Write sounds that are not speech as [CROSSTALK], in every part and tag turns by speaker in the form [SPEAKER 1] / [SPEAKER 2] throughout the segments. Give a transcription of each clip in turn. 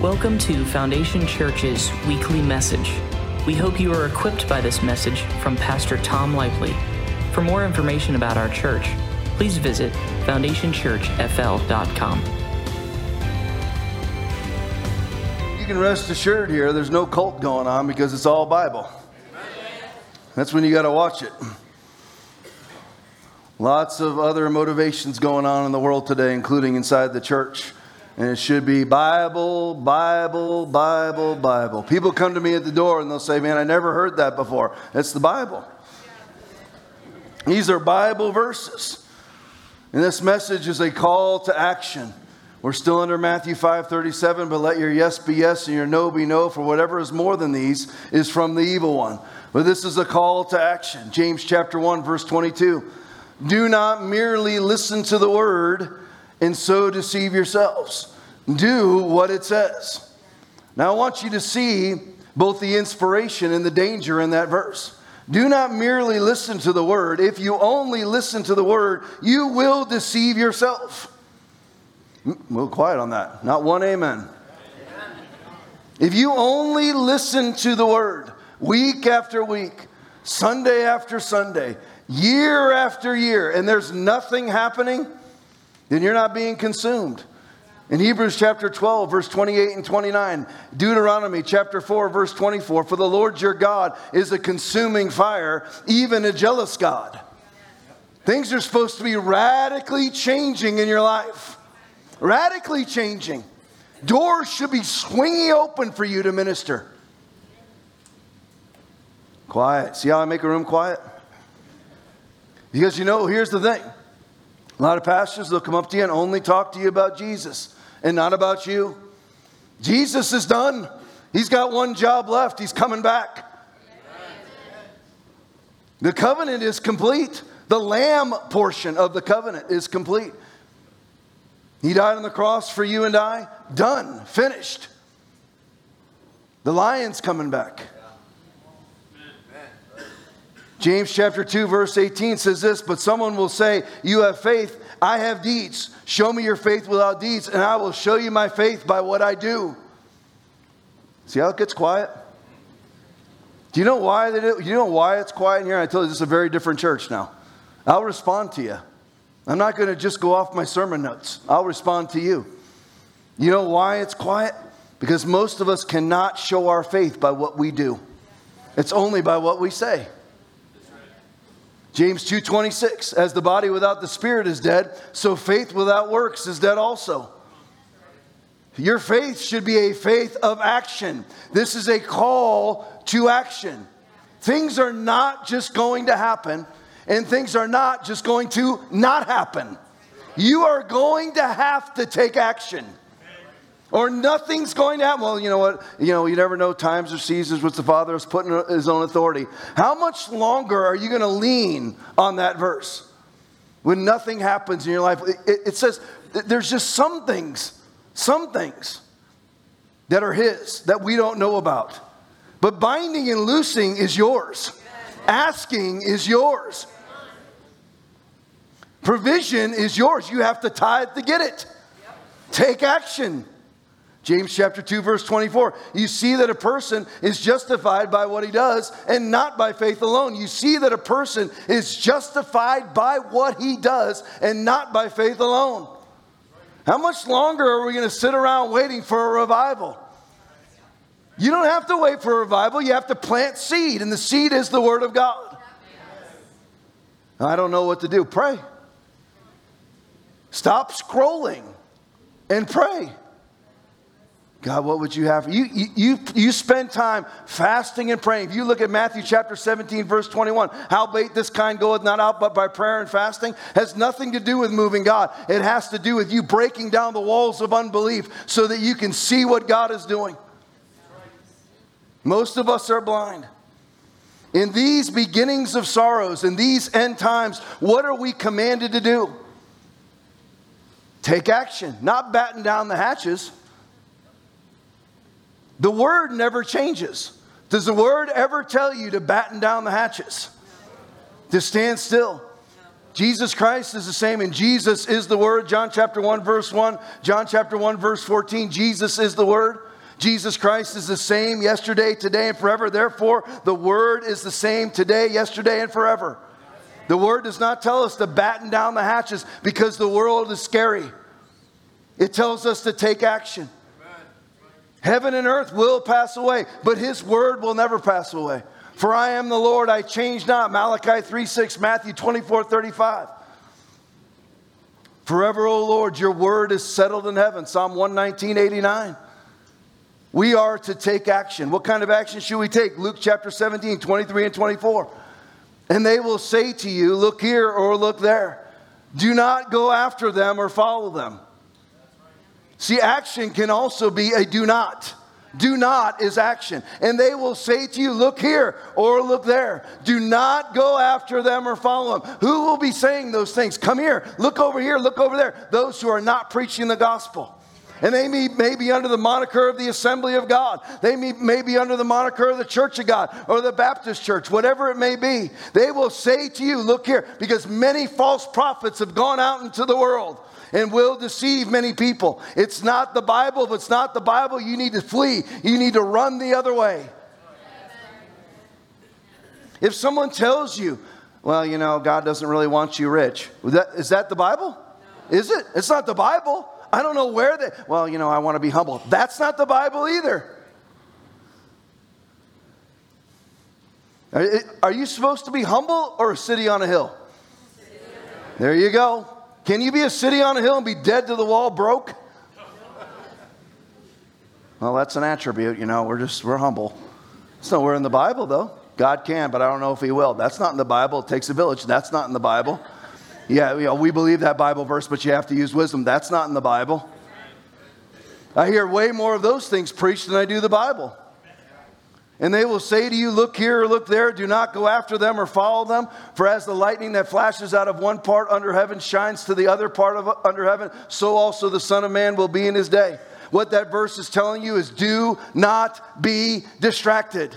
[SPEAKER 1] Welcome to Foundation Church's weekly message. We hope you are equipped by this message from Pastor Tom Lively. For more information about our church, please visit foundationchurchfl.com.
[SPEAKER 2] You can rest assured here there's no cult going on because it's all Bible. That's when you got to watch it. Lots of other motivations going on in the world today, including inside the church. And it should be Bible, Bible, Bible, Bible. People come to me at the door and they'll say, Man, I never heard that before. It's the Bible. These are Bible verses. And this message is a call to action. We're still under Matthew 5:37, but let your yes be yes and your no be no, for whatever is more than these is from the evil one. But this is a call to action. James chapter 1 verse 22. Do not merely listen to the word and so deceive yourselves. Do what it says. Now, I want you to see both the inspiration and the danger in that verse. Do not merely listen to the word. If you only listen to the word, you will deceive yourself. Little quiet on that. Not one amen. If you only listen to the word week after week, Sunday after Sunday, year after year, and there's nothing happening, then you're not being consumed. In Hebrews chapter 12, verse 28 and 29, Deuteronomy chapter 4, verse 24, for the Lord your God is a consuming fire, even a jealous God. Things are supposed to be radically changing in your life. Radically changing. Doors should be swinging open for you to minister. Quiet. See how I make a room quiet? Because you know, here's the thing a lot of pastors, they'll come up to you and only talk to you about Jesus and not about you. Jesus is done. He's got one job left. He's coming back. The covenant is complete. The lamb portion of the covenant is complete. He died on the cross for you and I. Done. Finished. The lion's coming back. James chapter 2, verse 18 says this, but someone will say, You have faith, I have deeds. Show me your faith without deeds, and I will show you my faith by what I do. See how it gets quiet? Do you know why they do? You know why it's quiet in here? I told you this is a very different church now. I'll respond to you. I'm not going to just go off my sermon notes. I'll respond to you. You know why it's quiet? Because most of us cannot show our faith by what we do. It's only by what we say. James 2:26 As the body without the spirit is dead, so faith without works is dead also. Your faith should be a faith of action. This is a call to action. Things are not just going to happen, and things are not just going to not happen. You are going to have to take action or nothing's going to happen. Well, you know what? You know, you never know times or seasons which the Father has put in his own authority. How much longer are you going to lean on that verse when nothing happens in your life? It, it says there's just some things, some things that are his that we don't know about. But binding and loosing is yours. Asking is yours. Provision is yours. You have to tithe to get it. Take action. James chapter 2 verse 24. You see that a person is justified by what he does and not by faith alone. You see that a person is justified by what he does and not by faith alone. How much longer are we going to sit around waiting for a revival? You don't have to wait for a revival. You have to plant seed, and the seed is the Word of God. I don't know what to do. Pray. Stop scrolling and pray. God, what would you have? You, you, you, spend time fasting and praying. If you look at Matthew chapter 17, verse 21, how bait this kind goeth not out but by prayer and fasting, has nothing to do with moving God. It has to do with you breaking down the walls of unbelief so that you can see what God is doing. Most of us are blind. In these beginnings of sorrows, in these end times, what are we commanded to do? Take action, not batten down the hatches. The word never changes. Does the word ever tell you to batten down the hatches? To stand still? Jesus Christ is the same, and Jesus is the Word. John chapter 1, verse 1, John chapter 1, verse 14. Jesus is the Word. Jesus Christ is the same yesterday, today, and forever. Therefore, the word is the same today, yesterday, and forever. The word does not tell us to batten down the hatches because the world is scary. It tells us to take action. Heaven and earth will pass away, but his word will never pass away. For I am the Lord, I change not. Malachi 3 6, Matthew 24 35. Forever, O Lord, your word is settled in heaven. Psalm 119 89. We are to take action. What kind of action should we take? Luke chapter 17, 23 and 24. And they will say to you, Look here or look there. Do not go after them or follow them. See, action can also be a do not. Do not is action. And they will say to you, Look here or look there. Do not go after them or follow them. Who will be saying those things? Come here, look over here, look over there. Those who are not preaching the gospel. And they may, may be under the moniker of the Assembly of God. They may, may be under the moniker of the Church of God or the Baptist Church, whatever it may be. They will say to you, Look here, because many false prophets have gone out into the world and will deceive many people. It's not the Bible. If it's not the Bible, you need to flee. You need to run the other way. If someone tells you, well, you know, God doesn't really want you rich, is that the Bible? Is it? It's not the Bible. I don't know where that, well, you know, I want to be humble. That's not the Bible either. Are you supposed to be humble or a city on a hill? There you go. Can you be a city on a hill and be dead to the wall, broke? Well, that's an attribute, you know. We're just, we're humble. It's nowhere in the Bible, though. God can, but I don't know if He will. That's not in the Bible. It takes a village. That's not in the Bible. Yeah, you know, we believe that Bible verse, but you have to use wisdom. That's not in the Bible. I hear way more of those things preached than I do the Bible. And they will say to you, Look here or look there, do not go after them or follow them. For as the lightning that flashes out of one part under heaven shines to the other part of under heaven, so also the Son of Man will be in his day. What that verse is telling you is do not be distracted.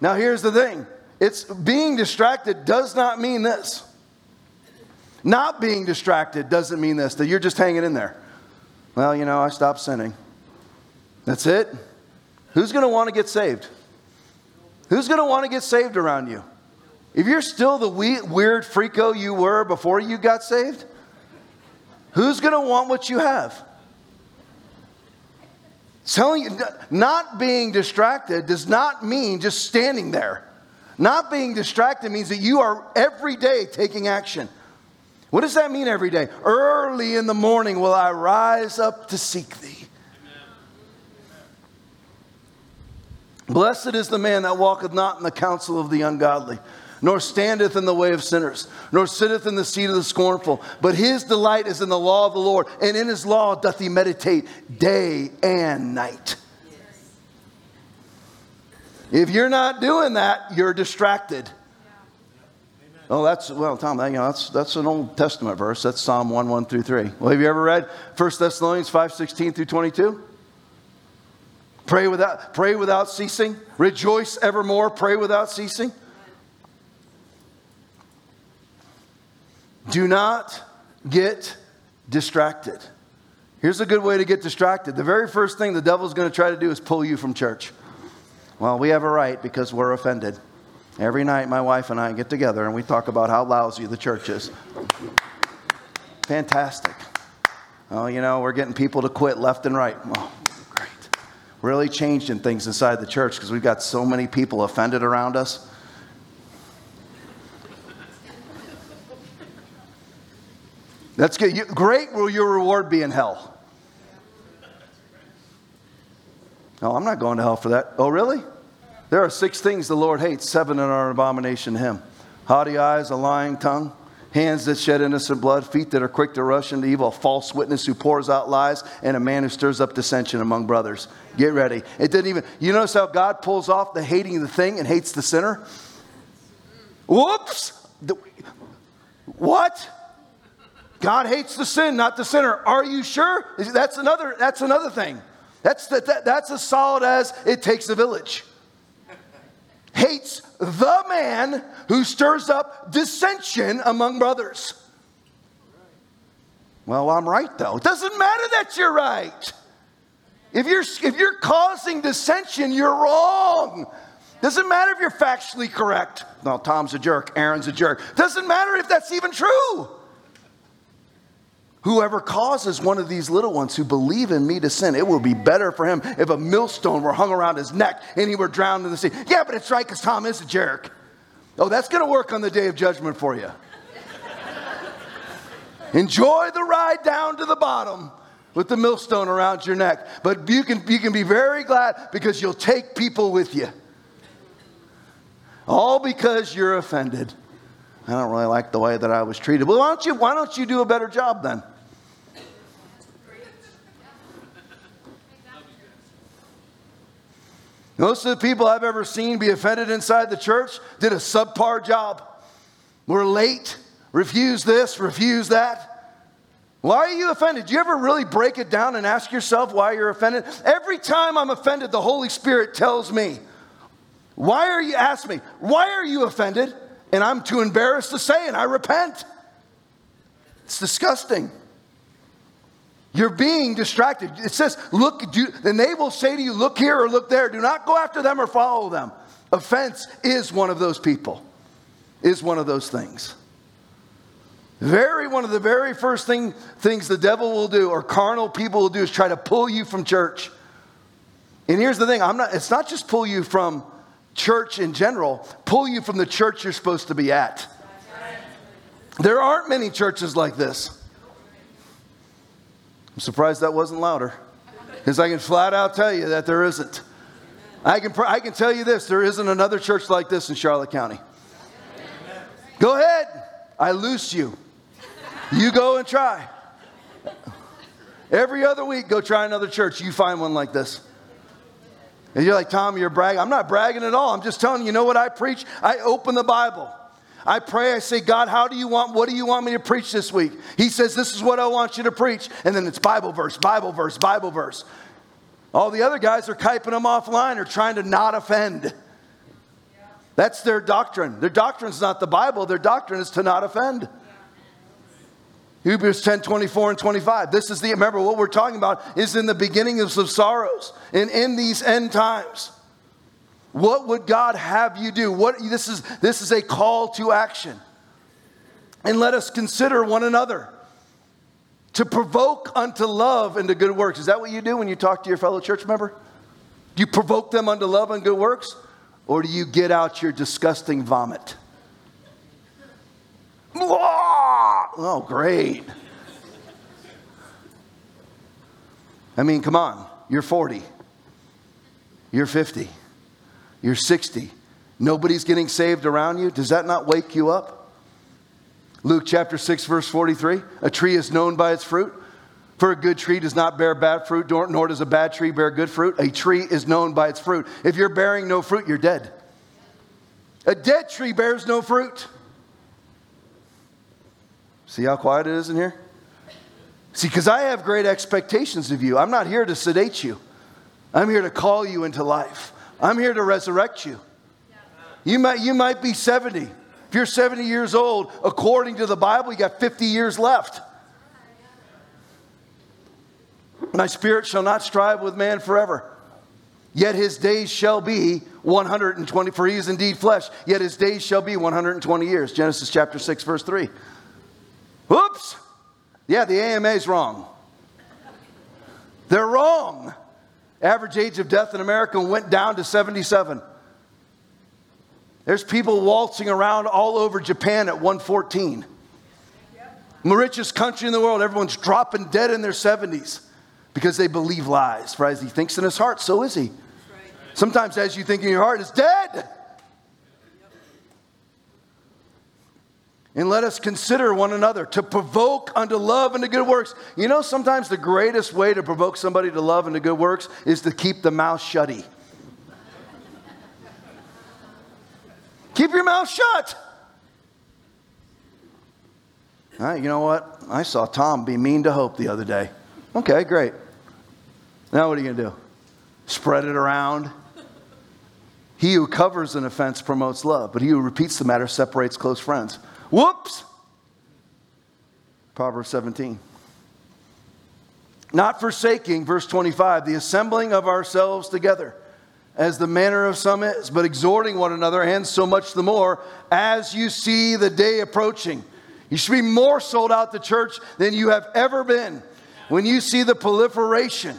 [SPEAKER 2] Now here's the thing. It's being distracted does not mean this. Not being distracted doesn't mean this, that you're just hanging in there. Well, you know, I stopped sinning. That's it. Who's going to want to get saved? Who's going to want to get saved around you? If you're still the weird freako you were before you got saved, who's going to want what you have? Telling you, not being distracted does not mean just standing there. Not being distracted means that you are every day taking action. What does that mean every day? Early in the morning will I rise up to seek thee. Blessed is the man that walketh not in the counsel of the ungodly, nor standeth in the way of sinners, nor sitteth in the seat of the scornful. But his delight is in the law of the Lord, and in his law doth he meditate day and night. If you're not doing that, you're distracted. Oh, that's, well, Tom, you know, that's, that's an Old Testament verse. That's Psalm 1, 1 through 3. Well, have you ever read 1 Thessalonians 5, 16 through 22? Pray without, pray without ceasing. Rejoice evermore. Pray without ceasing. Do not get distracted. Here's a good way to get distracted. The very first thing the devil's going to try to do is pull you from church. Well, we have a right because we're offended. Every night, my wife and I get together and we talk about how lousy the church is. Fantastic. Oh, you know, we're getting people to quit left and right. Really changing things inside the church because we've got so many people offended around us. That's good. You, great will your reward be in hell. No, I'm not going to hell for that. Oh, really? There are six things the Lord hates, seven are an abomination to him haughty eyes, a lying tongue, hands that shed innocent blood, feet that are quick to rush into evil, a false witness who pours out lies, and a man who stirs up dissension among brothers. Get ready. It didn't even, you notice how God pulls off the hating the thing and hates the sinner? Whoops! The, what? God hates the sin, not the sinner. Are you sure? That's another, that's another thing. That's, the, that, that's as solid as it takes a village hates the man who stirs up dissension among brothers. Well, I'm right though. It doesn't matter that you're right. If you're, if you're causing dissension, you're wrong. Doesn't matter if you're factually correct. No, Tom's a jerk, Aaron's a jerk. Doesn't matter if that's even true. Whoever causes one of these little ones who believe in me to sin, it will be better for him if a millstone were hung around his neck and he were drowned in the sea. Yeah, but it's right because Tom is a jerk. Oh, that's going to work on the day of judgment for you. Enjoy the ride down to the bottom with the millstone around your neck. But you can, you can be very glad because you'll take people with you. All because you're offended. I don't really like the way that I was treated. Well, why don't you, why don't you do a better job then? Most of the people I've ever seen be offended inside the church did a subpar job. We're late, refuse this, refuse that. Why are you offended? Do you ever really break it down and ask yourself why you're offended? Every time I'm offended, the Holy Spirit tells me, Why are you, ask me, why are you offended? And I'm too embarrassed to say, and I repent. It's disgusting. You're being distracted. It says, look, do, and they will say to you, look here or look there. Do not go after them or follow them. Offense is one of those people, is one of those things. Very one of the very first thing, things the devil will do or carnal people will do is try to pull you from church. And here's the thing, I'm not, it's not just pull you from church in general, pull you from the church you're supposed to be at. There aren't many churches like this. I'm surprised that wasn't louder. Because I can flat out tell you that there isn't. I can, I can tell you this there isn't another church like this in Charlotte County. Go ahead. I loose you. You go and try. Every other week, go try another church. You find one like this. And you're like, Tom, you're bragging. I'm not bragging at all. I'm just telling you, you know what I preach? I open the Bible. I pray, I say, God, how do you want, what do you want me to preach this week? He says, This is what I want you to preach. And then it's Bible verse, Bible verse, Bible verse. All the other guys are kyping them offline or trying to not offend. That's their doctrine. Their doctrine is not the Bible, their doctrine is to not offend. Hebrews 10 24 and 25. This is the, remember, what we're talking about is in the beginning of sorrows and in these end times. What would God have you do? What, this, is, this is a call to action. And let us consider one another to provoke unto love and to good works. Is that what you do when you talk to your fellow church member? Do you provoke them unto love and good works? Or do you get out your disgusting vomit? Oh, great. I mean, come on. You're 40. You're 50. You're 60. Nobody's getting saved around you. Does that not wake you up? Luke chapter 6, verse 43 A tree is known by its fruit. For a good tree does not bear bad fruit, nor does a bad tree bear good fruit. A tree is known by its fruit. If you're bearing no fruit, you're dead. A dead tree bears no fruit. See how quiet it is in here? See, because I have great expectations of you. I'm not here to sedate you, I'm here to call you into life. I'm here to resurrect you. You might, you might be 70. If you're 70 years old, according to the Bible, you got 50 years left. My spirit shall not strive with man forever. Yet his days shall be 120, for he is indeed flesh, yet his days shall be 120 years. Genesis chapter 6, verse 3. Whoops! Yeah, the AMA is wrong. They're wrong. Average age of death in America went down to 77. There's people waltzing around all over Japan at 114. The richest country in the world, everyone's dropping dead in their 70s because they believe lies. For as he thinks in his heart, so is he. Sometimes as you think in your heart, is dead. And let us consider one another to provoke unto love and to good works. You know, sometimes the greatest way to provoke somebody to love and to good works is to keep the mouth shutty. keep your mouth shut. You know what? I saw Tom be mean to Hope the other day. Okay, great. Now what are you going to do? Spread it around? He who covers an offense promotes love, but he who repeats the matter separates close friends. Whoops! Proverbs 17. Not forsaking, verse 25, the assembling of ourselves together, as the manner of some is, but exhorting one another, and so much the more, as you see the day approaching. You should be more sold out to church than you have ever been. When you see the proliferation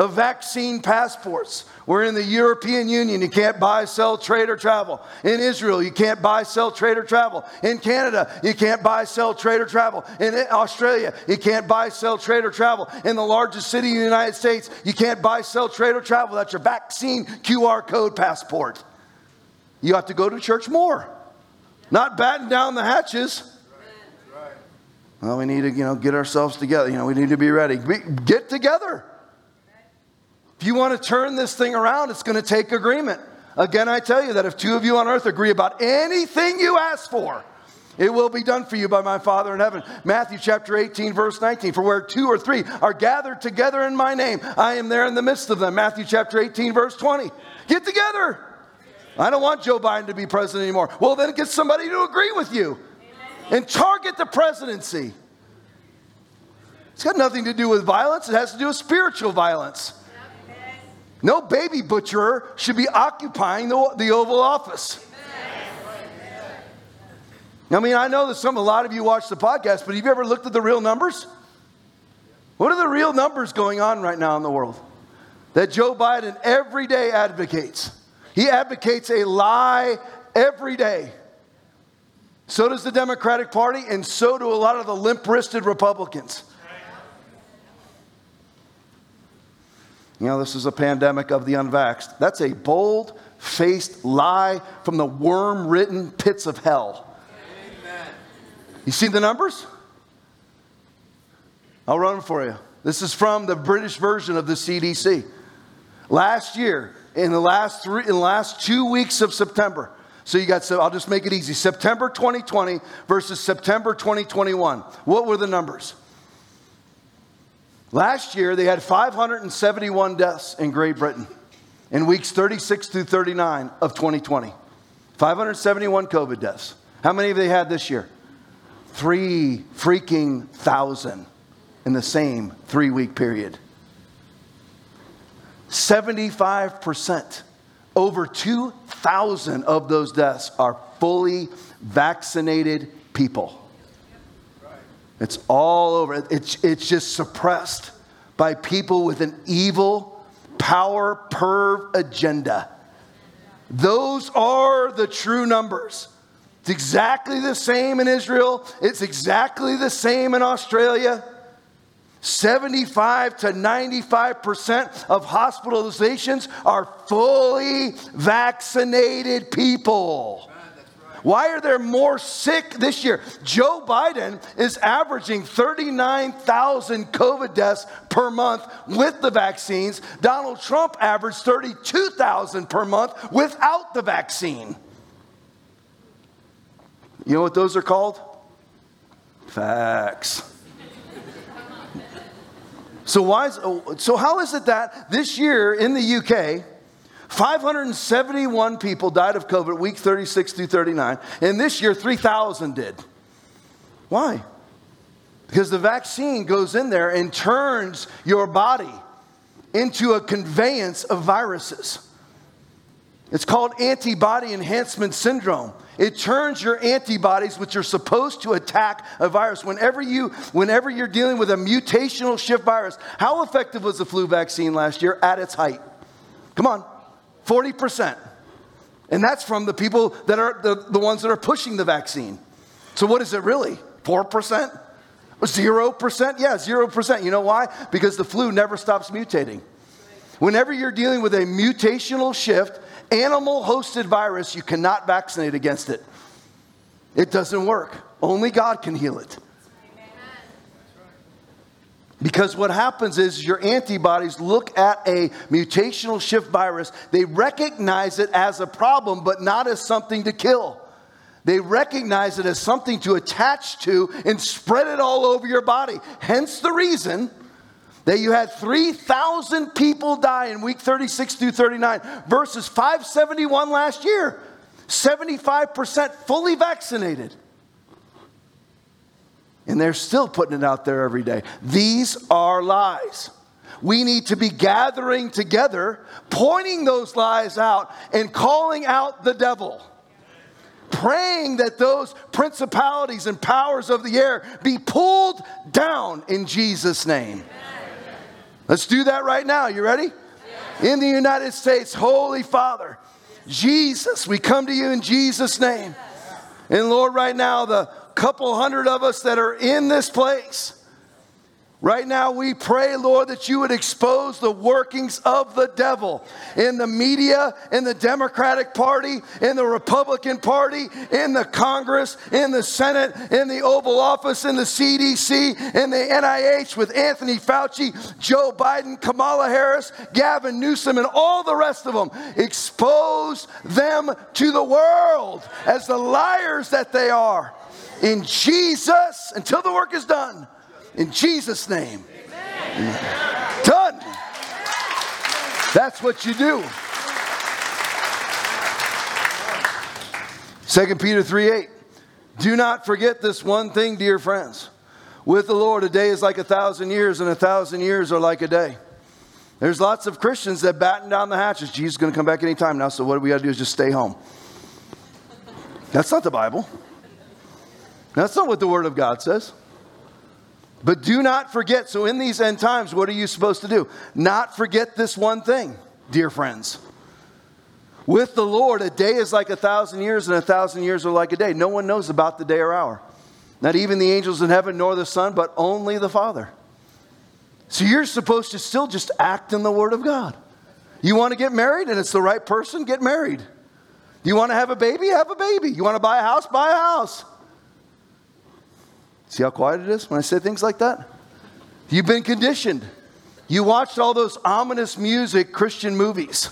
[SPEAKER 2] of vaccine passports. We're in the European Union. You can't buy, sell, trade, or travel. In Israel, you can't buy, sell, trade, or travel. In Canada, you can't buy, sell, trade, or travel. In Australia, you can't buy, sell, trade, or travel. In the largest city in the United States, you can't buy, sell, trade, or travel. That's your vaccine QR code passport. You have to go to church more, not batten down the hatches. Well, we need to, you know, get ourselves together. You know, we need to be ready. We, Get together. If you want to turn this thing around, it's going to take agreement. Again, I tell you that if two of you on earth agree about anything you ask for, it will be done for you by my Father in heaven. Matthew chapter 18, verse 19. For where two or three are gathered together in my name, I am there in the midst of them. Matthew chapter 18, verse 20. Get together. I don't want Joe Biden to be president anymore. Well, then get somebody to agree with you and target the presidency. It's got nothing to do with violence, it has to do with spiritual violence. No baby butcherer should be occupying the, the Oval Office. I mean, I know that some, a lot of you watch the podcast, but have you ever looked at the real numbers? What are the real numbers going on right now in the world? That Joe Biden every day advocates. He advocates a lie every day. So does the Democratic Party, and so do a lot of the limp wristed Republicans. You know, this is a pandemic of the unvaxxed. That's a bold faced lie from the worm ridden pits of hell. Amen. You see the numbers? I'll run them for you. This is from the British version of the CDC. Last year, in the last three, in the last two weeks of September, so you got, so I'll just make it easy. September 2020 versus September 2021. What were the numbers? Last year, they had 571 deaths in Great Britain in weeks 36 through 39 of 2020. 571 COVID deaths. How many have they had this year? Three freaking thousand in the same three week period. 75%, over 2,000 of those deaths are fully vaccinated people. It's all over. It's, it's just suppressed by people with an evil, power, perv agenda. Those are the true numbers. It's exactly the same in Israel, it's exactly the same in Australia. 75 to 95% of hospitalizations are fully vaccinated people. Why are there more sick this year? Joe Biden is averaging 39,000 COVID deaths per month with the vaccines. Donald Trump averaged 32,000 per month without the vaccine. You know what those are called? Facts. so why is, so how is it that this year in the UK 571 people died of COVID week 36 through 39, and this year 3,000 did. Why? Because the vaccine goes in there and turns your body into a conveyance of viruses. It's called antibody enhancement syndrome. It turns your antibodies, which are supposed to attack a virus. Whenever, you, whenever you're dealing with a mutational shift virus, how effective was the flu vaccine last year at its height? Come on. 40%. And that's from the people that are the, the ones that are pushing the vaccine. So, what is it really? 4%? 0%? Yeah, 0%. You know why? Because the flu never stops mutating. Whenever you're dealing with a mutational shift, animal hosted virus, you cannot vaccinate against it. It doesn't work. Only God can heal it. Because what happens is your antibodies look at a mutational shift virus, they recognize it as a problem, but not as something to kill. They recognize it as something to attach to and spread it all over your body. Hence the reason that you had 3,000 people die in week 36 through 39 versus 571 last year. 75% fully vaccinated. And they're still putting it out there every day. These are lies. We need to be gathering together, pointing those lies out, and calling out the devil. Praying that those principalities and powers of the air be pulled down in Jesus' name. Let's do that right now. You ready? In the United States, Holy Father, Jesus, we come to you in Jesus' name. And Lord, right now, the couple hundred of us that are in this place, Right now, we pray, Lord, that you would expose the workings of the devil in the media, in the Democratic Party, in the Republican Party, in the Congress, in the Senate, in the Oval Office, in the CDC, in the NIH with Anthony Fauci, Joe Biden, Kamala Harris, Gavin Newsom, and all the rest of them. Expose them to the world as the liars that they are. In Jesus, until the work is done. In Jesus' name. Amen. Done. That's what you do. 2 Peter 3 8. Do not forget this one thing, dear friends. With the Lord, a day is like a thousand years, and a thousand years are like a day. There's lots of Christians that batten down the hatches. Jesus is going to come back anytime now, so what we got to do is just stay home. That's not the Bible. That's not what the Word of God says. But do not forget. So, in these end times, what are you supposed to do? Not forget this one thing, dear friends. With the Lord, a day is like a thousand years, and a thousand years are like a day. No one knows about the day or hour. Not even the angels in heaven, nor the Son, but only the Father. So, you're supposed to still just act in the Word of God. You want to get married and it's the right person? Get married. You want to have a baby? Have a baby. You want to buy a house? Buy a house. See how quiet it is when I say things like that? You've been conditioned. You watched all those ominous music Christian movies.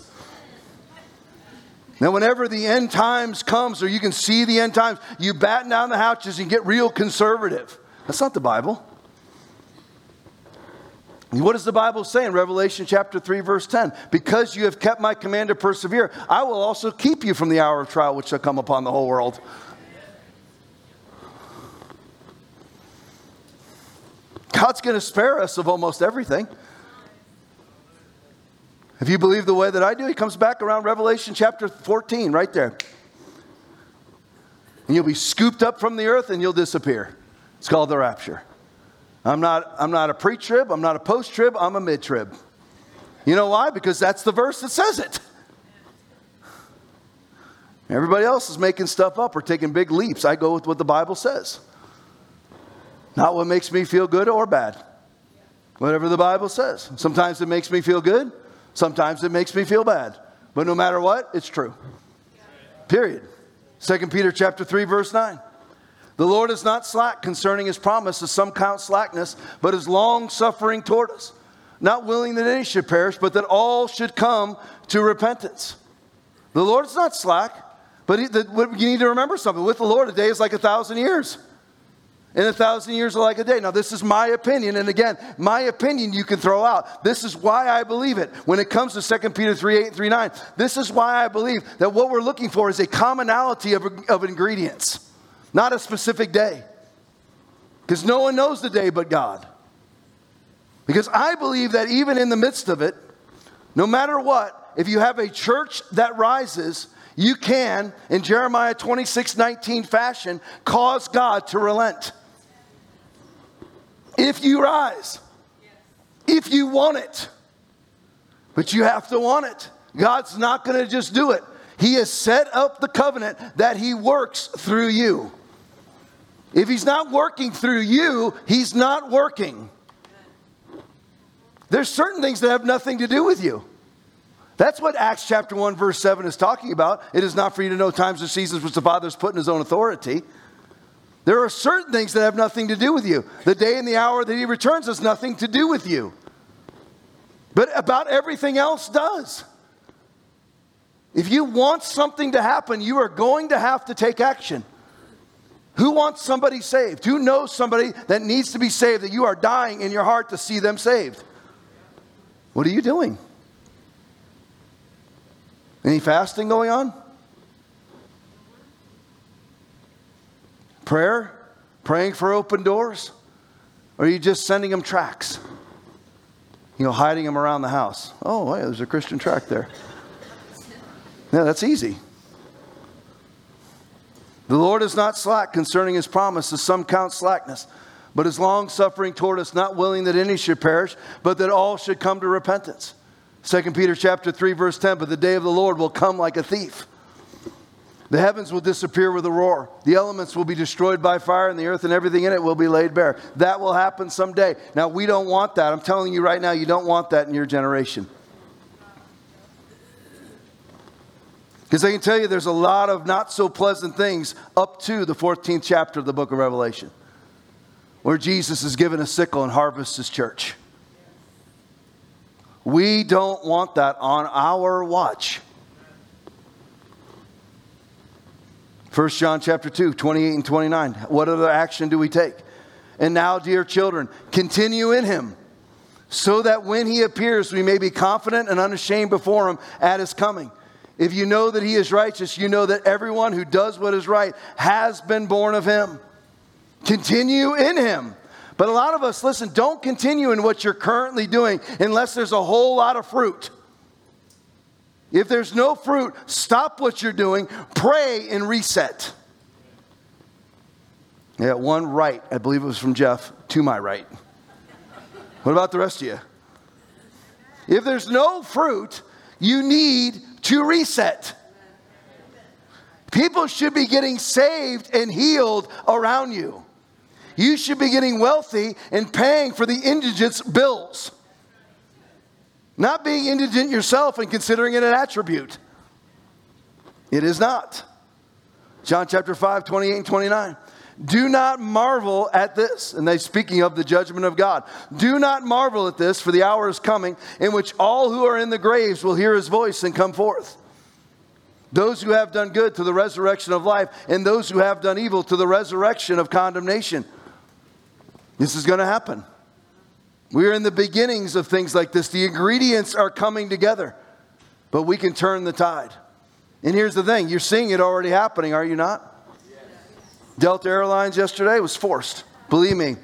[SPEAKER 2] Now, whenever the end times comes, or you can see the end times, you batten down the hatches and get real conservative. That's not the Bible. What does the Bible say in Revelation chapter 3, verse 10? Because you have kept my command to persevere, I will also keep you from the hour of trial which shall come upon the whole world. God's going to spare us of almost everything. If you believe the way that I do, he comes back around Revelation chapter 14, right there. And you'll be scooped up from the earth and you'll disappear. It's called the rapture. I'm not, I'm not a pre trib, I'm not a post trib, I'm a mid trib. You know why? Because that's the verse that says it. Everybody else is making stuff up or taking big leaps. I go with what the Bible says. Not what makes me feel good or bad. Whatever the Bible says. Sometimes it makes me feel good, sometimes it makes me feel bad. But no matter what, it's true. Period. 2 Peter chapter 3 verse 9. The Lord is not slack concerning his promise, as some count slackness, but is long suffering toward us, not willing that any should perish, but that all should come to repentance. The Lord is not slack, but he, the, you need to remember something. With the Lord, a day is like a thousand years and a thousand years are like a day. Now, this is my opinion, and again, my opinion you can throw out. This is why I believe it. When it comes to 2 Peter 3 8 and 3 9, this is why I believe that what we're looking for is a commonality of, of ingredients, not a specific day. Because no one knows the day but God. Because I believe that even in the midst of it, no matter what, if you have a church that rises, you can, in Jeremiah 26 19 fashion, cause God to relent if you rise, if you want it. But you have to want it. God's not going to just do it. He has set up the covenant that He works through you. If He's not working through you, He's not working. There's certain things that have nothing to do with you. That's what Acts chapter 1, verse 7 is talking about. It is not for you to know times or seasons which the Father has put in His own authority. There are certain things that have nothing to do with you. The day and the hour that He returns has nothing to do with you. But about everything else does. If you want something to happen, you are going to have to take action. Who wants somebody saved? Who knows somebody that needs to be saved that you are dying in your heart to see them saved? What are you doing? Any fasting going on? Prayer? Praying for open doors? Or are you just sending them tracts? You know, hiding them around the house. Oh, hey, there's a Christian tract there. Yeah, that's easy. The Lord is not slack concerning his promise, as some count slackness, but is long suffering toward us, not willing that any should perish, but that all should come to repentance. 2 Peter chapter 3, verse 10, but the day of the Lord will come like a thief. The heavens will disappear with a roar. The elements will be destroyed by fire, and the earth and everything in it will be laid bare. That will happen someday. Now, we don't want that. I'm telling you right now, you don't want that in your generation. Because I can tell you there's a lot of not so pleasant things up to the 14th chapter of the book of Revelation, where Jesus is given a sickle and harvests his church. We don't want that on our watch. 1 John chapter 2, 28 and 29. What other action do we take? And now, dear children, continue in him, so that when he appears, we may be confident and unashamed before him at his coming. If you know that he is righteous, you know that everyone who does what is right has been born of him. Continue in him. But a lot of us, listen, don't continue in what you're currently doing unless there's a whole lot of fruit. If there's no fruit, stop what you're doing, pray, and reset. Yeah, one right, I believe it was from Jeff, to my right. What about the rest of you? If there's no fruit, you need to reset. People should be getting saved and healed around you. You should be getting wealthy and paying for the indigent's bills. Not being indigent yourself and considering it an attribute. It is not. John chapter 5, 28 and 29. Do not marvel at this. And they speaking of the judgment of God. Do not marvel at this, for the hour is coming in which all who are in the graves will hear his voice and come forth. Those who have done good to the resurrection of life, and those who have done evil to the resurrection of condemnation. This is going to happen. We are in the beginnings of things like this. The ingredients are coming together, but we can turn the tide. And here's the thing you're seeing it already happening, are you not? Delta Airlines yesterday was forced. Believe me.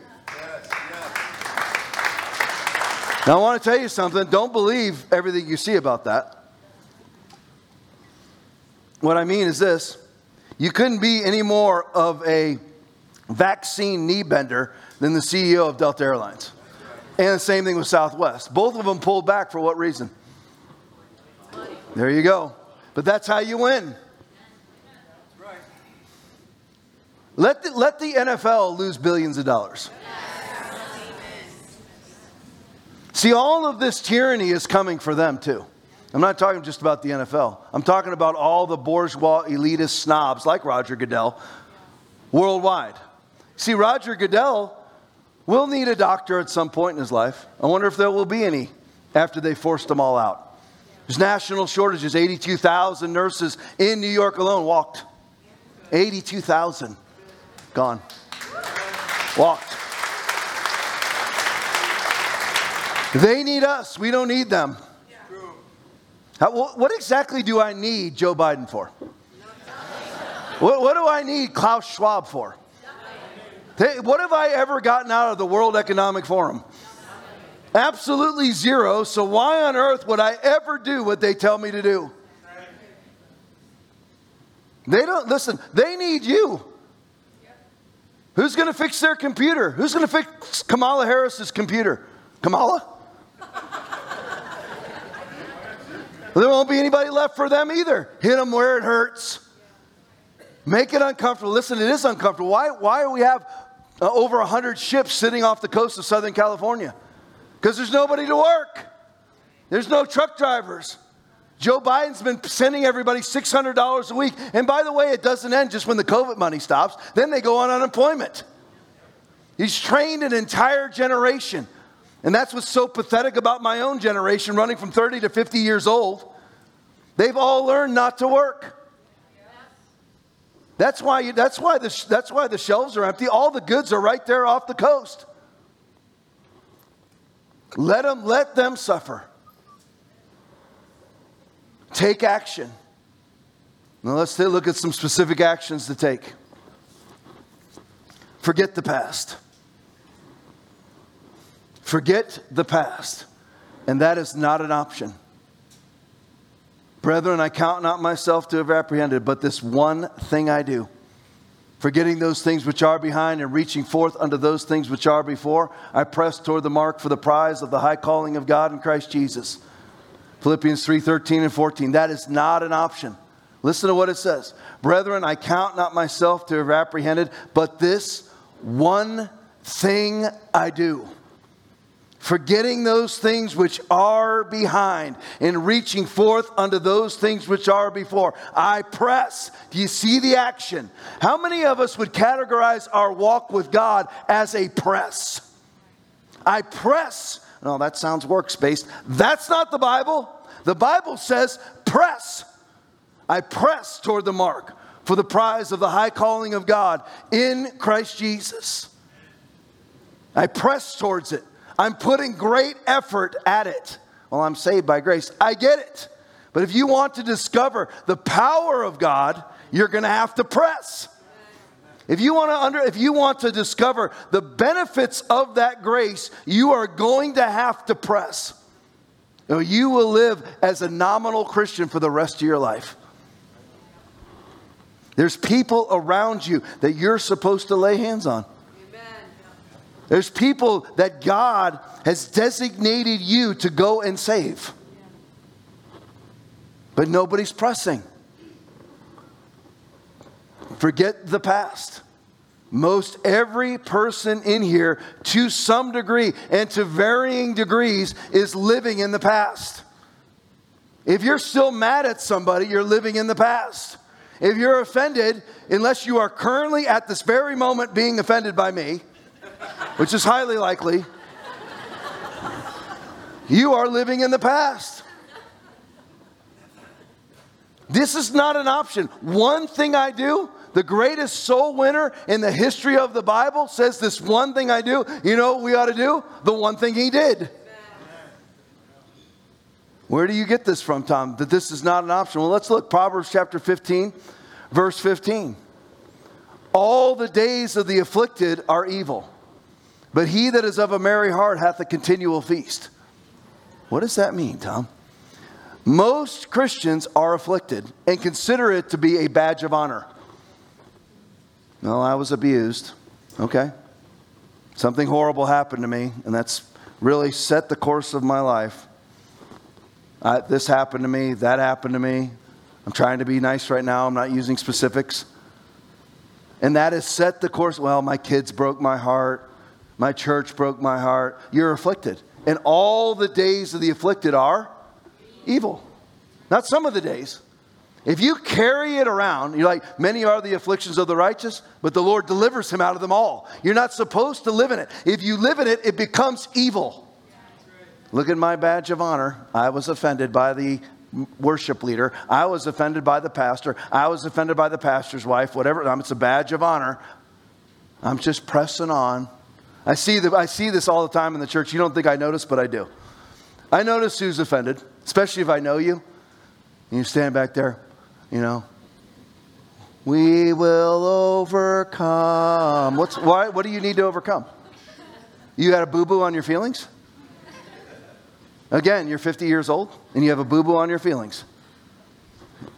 [SPEAKER 2] Now, I want to tell you something. Don't believe everything you see about that. What I mean is this you couldn't be any more of a vaccine knee bender than the CEO of Delta Airlines. And the same thing with Southwest. Both of them pulled back for what reason? There you go. But that's how you win. Let the, let the NFL lose billions of dollars. See, all of this tyranny is coming for them too. I'm not talking just about the NFL. I'm talking about all the bourgeois elitist snobs like Roger Goodell worldwide. See, Roger Goodell will need a doctor at some point in his life. I wonder if there will be any after they forced them all out. There's national shortages. 82,000 nurses in New York alone walked. 82,000 gone. Walked. They need us. We don't need them. How, what exactly do I need Joe Biden for? What, what do I need Klaus Schwab for? What have I ever gotten out of the World Economic Forum? Absolutely zero. So, why on earth would I ever do what they tell me to do? They don't, listen, they need you. Who's going to fix their computer? Who's going to fix Kamala Harris's computer? Kamala? there won't be anybody left for them either. Hit them where it hurts. Make it uncomfortable. Listen, it is uncomfortable. Why, why do we have uh, over 100 ships sitting off the coast of Southern California? Because there's nobody to work. There's no truck drivers. Joe Biden's been sending everybody $600 a week. And by the way, it doesn't end just when the COVID money stops, then they go on unemployment. He's trained an entire generation. And that's what's so pathetic about my own generation running from 30 to 50 years old. They've all learned not to work. That's why, you, that's, why the, that's why the shelves are empty. All the goods are right there off the coast. Let them, let them suffer. Take action. Now let's look at some specific actions to take. forget the past. Forget the past. And that is not an option. Brethren, I count not myself to have apprehended, but this one thing I do. Forgetting those things which are behind and reaching forth unto those things which are before, I press toward the mark for the prize of the high calling of God in Christ Jesus. Philippians 3 13 and 14. That is not an option. Listen to what it says. Brethren, I count not myself to have apprehended, but this one thing I do forgetting those things which are behind and reaching forth unto those things which are before. I press. Do you see the action? How many of us would categorize our walk with God as a press? I press. No, that sounds works based. That's not the Bible. The Bible says press. I press toward the mark for the prize of the high calling of God in Christ Jesus. I press towards it. I'm putting great effort at it. Well, I'm saved by grace. I get it. But if you want to discover the power of God, you're going to have to press. If you want to under, if you want to discover the benefits of that grace, you are going to have to press. You, you will live as a nominal Christian for the rest of your life. There's people around you that you're supposed to lay hands on. There's people that God has designated you to go and save. But nobody's pressing. Forget the past. Most every person in here, to some degree and to varying degrees, is living in the past. If you're still mad at somebody, you're living in the past. If you're offended, unless you are currently at this very moment being offended by me, which is highly likely, you are living in the past. This is not an option. One thing I do, the greatest soul winner in the history of the Bible says this one thing I do. You know what we ought to do? The one thing he did. Where do you get this from, Tom? That this is not an option? Well, let's look. Proverbs chapter 15, verse 15. All the days of the afflicted are evil but he that is of a merry heart hath a continual feast. What does that mean, Tom? Most Christians are afflicted and consider it to be a badge of honor. No, I was abused. Okay. Something horrible happened to me, and that's really set the course of my life. I, this happened to me, that happened to me. I'm trying to be nice right now, I'm not using specifics. And that has set the course. Well, my kids broke my heart. My church broke my heart. You're afflicted. And all the days of the afflicted are evil. Not some of the days. If you carry it around, you're like, many are the afflictions of the righteous, but the Lord delivers him out of them all. You're not supposed to live in it. If you live in it, it becomes evil. Look at my badge of honor. I was offended by the worship leader. I was offended by the pastor. I was offended by the pastor's wife, whatever. It's a badge of honor. I'm just pressing on. I see, the, I see this all the time in the church. You don't think I notice, but I do. I notice who's offended, especially if I know you. And you stand back there, you know. We will overcome. What's, why, what do you need to overcome? You got a boo boo on your feelings? Again, you're 50 years old and you have a boo boo on your feelings.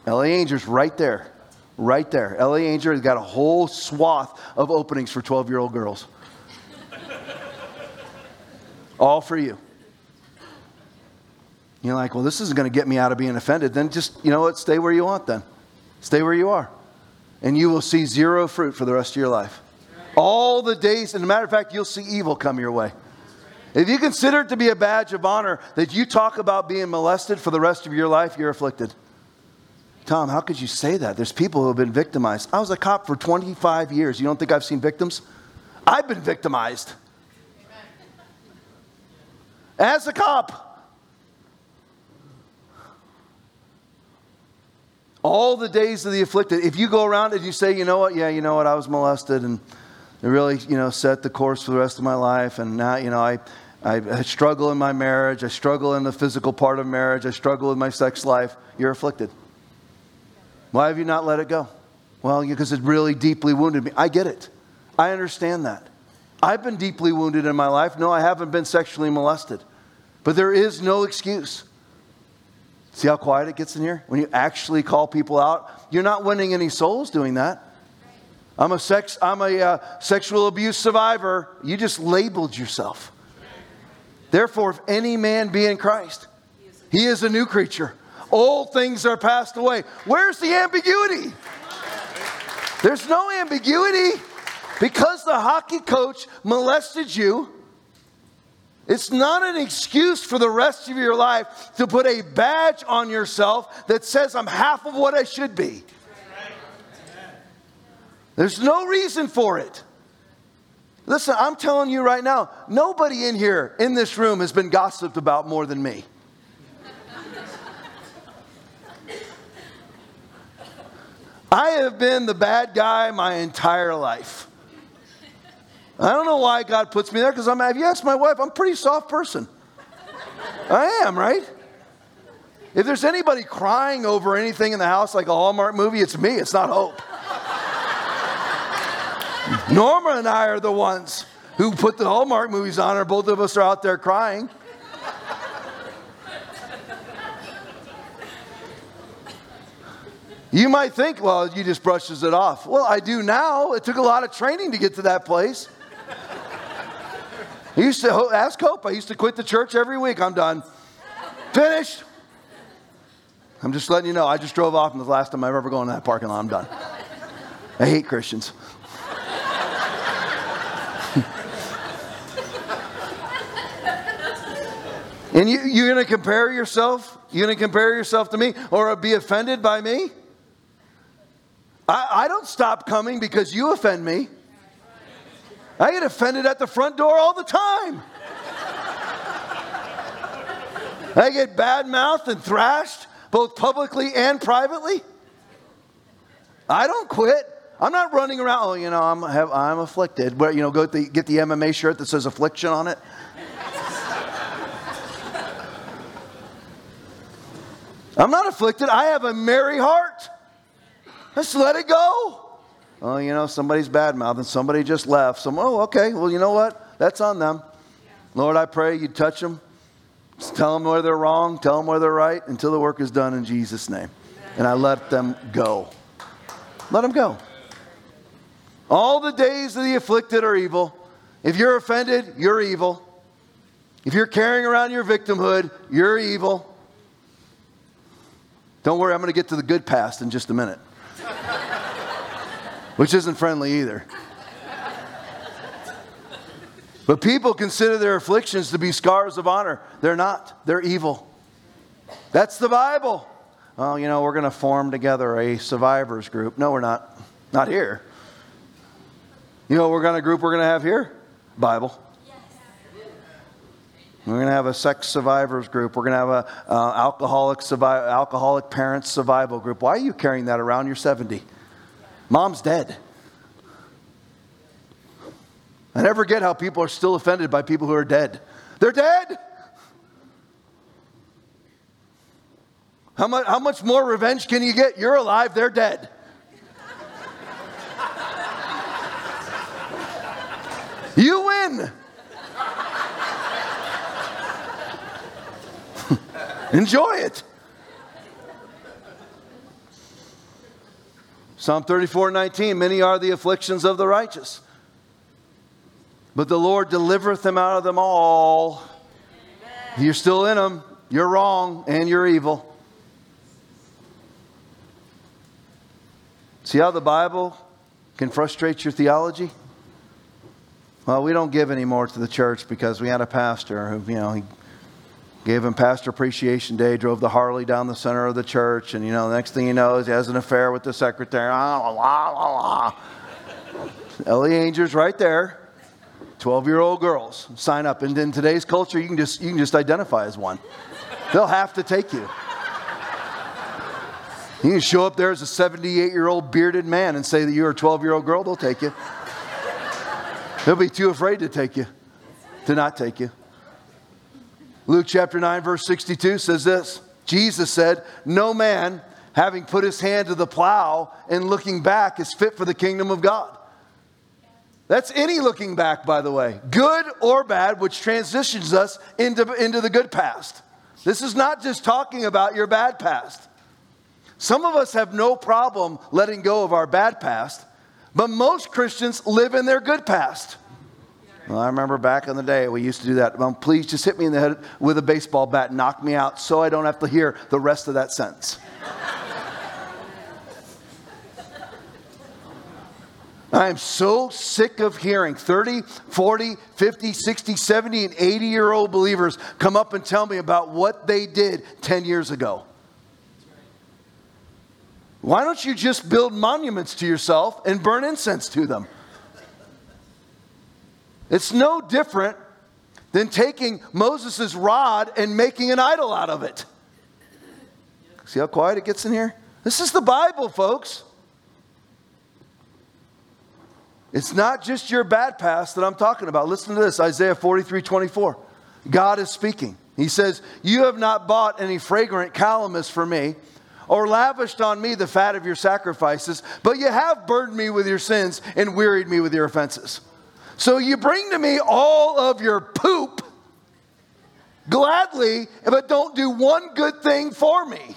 [SPEAKER 2] L.A. Angel's right there. Right there. L.A. Angel has got a whole swath of openings for 12 year old girls. All for you. You're like, well, this isn't going to get me out of being offended. Then just, you know what? Stay where you want then. Stay where you are. And you will see zero fruit for the rest of your life. All the days, and a matter of fact, you'll see evil come your way. If you consider it to be a badge of honor that you talk about being molested for the rest of your life, you're afflicted. Tom, how could you say that? There's people who have been victimized. I was a cop for 25 years. You don't think I've seen victims? I've been victimized as a cop. All the days of the afflicted. If you go around and you say, you know what, yeah, you know what, I was molested and it really, you know, set the course for the rest of my life. And now, you know, I, I struggle in my marriage. I struggle in the physical part of marriage. I struggle with my sex life. You're afflicted. Why have you not let it go? Well, because it really deeply wounded me. I get it. I understand that. I've been deeply wounded in my life. No, I haven't been sexually molested. But there is no excuse. See how quiet it gets in here? When you actually call people out, you're not winning any souls doing that. I'm a, sex, I'm a uh, sexual abuse survivor. You just labeled yourself. Therefore, if any man be in Christ, he is a new creature. Old things are passed away. Where's the ambiguity? There's no ambiguity. Because the hockey coach molested you, it's not an excuse for the rest of your life to put a badge on yourself that says, I'm half of what I should be. There's no reason for it. Listen, I'm telling you right now, nobody in here, in this room, has been gossiped about more than me. I have been the bad guy my entire life. I don't know why God puts me there because I'm, if you ask my wife, I'm a pretty soft person. I am, right? If there's anybody crying over anything in the house like a Hallmark movie, it's me, it's not Hope. Norma and I are the ones who put the Hallmark movies on, or both of us are out there crying. You might think, well, you just brushes it off. Well, I do now. It took a lot of training to get to that place. I used to ask Hope. I used to quit the church every week. I'm done. Finished. I'm just letting you know. I just drove off, and the last time I've ever gone to that parking lot, I'm done. I hate Christians. [LAUGHS] and you, you're going to compare yourself? You're going to compare yourself to me or be offended by me? I, I don't stop coming because you offend me. I get offended at the front door all the time. I get bad mouthed and thrashed, both publicly and privately. I don't quit. I'm not running around, oh, you know, I'm, have, I'm afflicted. But, you know, go the, get the MMA shirt that says affliction on it. I'm not afflicted. I have a merry heart. Let's let it go. Oh, you know, somebody's bad mouthing, somebody just left. Some, oh, okay, well, you know what? That's on them. Lord, I pray you touch them. Just tell them where they're wrong, tell them where they're right until the work is done in Jesus' name. And I let them go. Let them go. All the days of the afflicted are evil. If you're offended, you're evil. If you're carrying around your victimhood, you're evil. Don't worry, I'm going to get to the good past in just a minute which isn't friendly either. But people consider their afflictions to be scars of honor. They're not, they're evil. That's the Bible. Well, you know, we're going to form together a survivors group. No, we're not. Not here. You know, what we're going to group we're going to have here? Bible. We're going to have a sex survivors group. We're going to have a uh, alcoholic, survi- alcoholic parents survival group. Why are you carrying that around? You're 70. Mom's dead. I never get how people are still offended by people who are dead. They're dead. How much, how much more revenge can you get? You're alive, they're dead. you win. [LAUGHS] Enjoy it. Psalm 34 19, many are the afflictions of the righteous, but the Lord delivereth them out of them all. Amen. You're still in them, you're wrong, and you're evil. See how the Bible can frustrate your theology? Well, we don't give anymore to the church because we had a pastor who, you know, he Gave him Pastor Appreciation Day, drove the Harley down the center of the church, and you know, the next thing he knows, he has an affair with the secretary. Ah, la, la, la, la. Ellie Angel's right there. 12 year old girls sign up. And in today's culture, you can, just, you can just identify as one. They'll have to take you. You can show up there as a 78 year old bearded man and say that you're a 12 year old girl, they'll take you. They'll be too afraid to take you, to not take you. Luke chapter 9, verse 62 says this Jesus said, No man, having put his hand to the plow and looking back, is fit for the kingdom of God. That's any looking back, by the way, good or bad, which transitions us into, into the good past. This is not just talking about your bad past. Some of us have no problem letting go of our bad past, but most Christians live in their good past. Well, I remember back in the day we used to do that. Please just hit me in the head with a baseball bat, knock me out, so I don't have to hear the rest of that sentence. I am so sick of hearing 30, 40, 50, 60, 70, and 80 year old believers come up and tell me about what they did 10 years ago. Why don't you just build monuments to yourself and burn incense to them? It's no different than taking Moses' rod and making an idol out of it. See how quiet it gets in here? This is the Bible, folks. It's not just your bad past that I'm talking about. Listen to this Isaiah 43 24. God is speaking. He says, You have not bought any fragrant calamus for me, or lavished on me the fat of your sacrifices, but you have burdened me with your sins and wearied me with your offenses. So you bring to me all of your poop gladly, but don't do one good thing for me.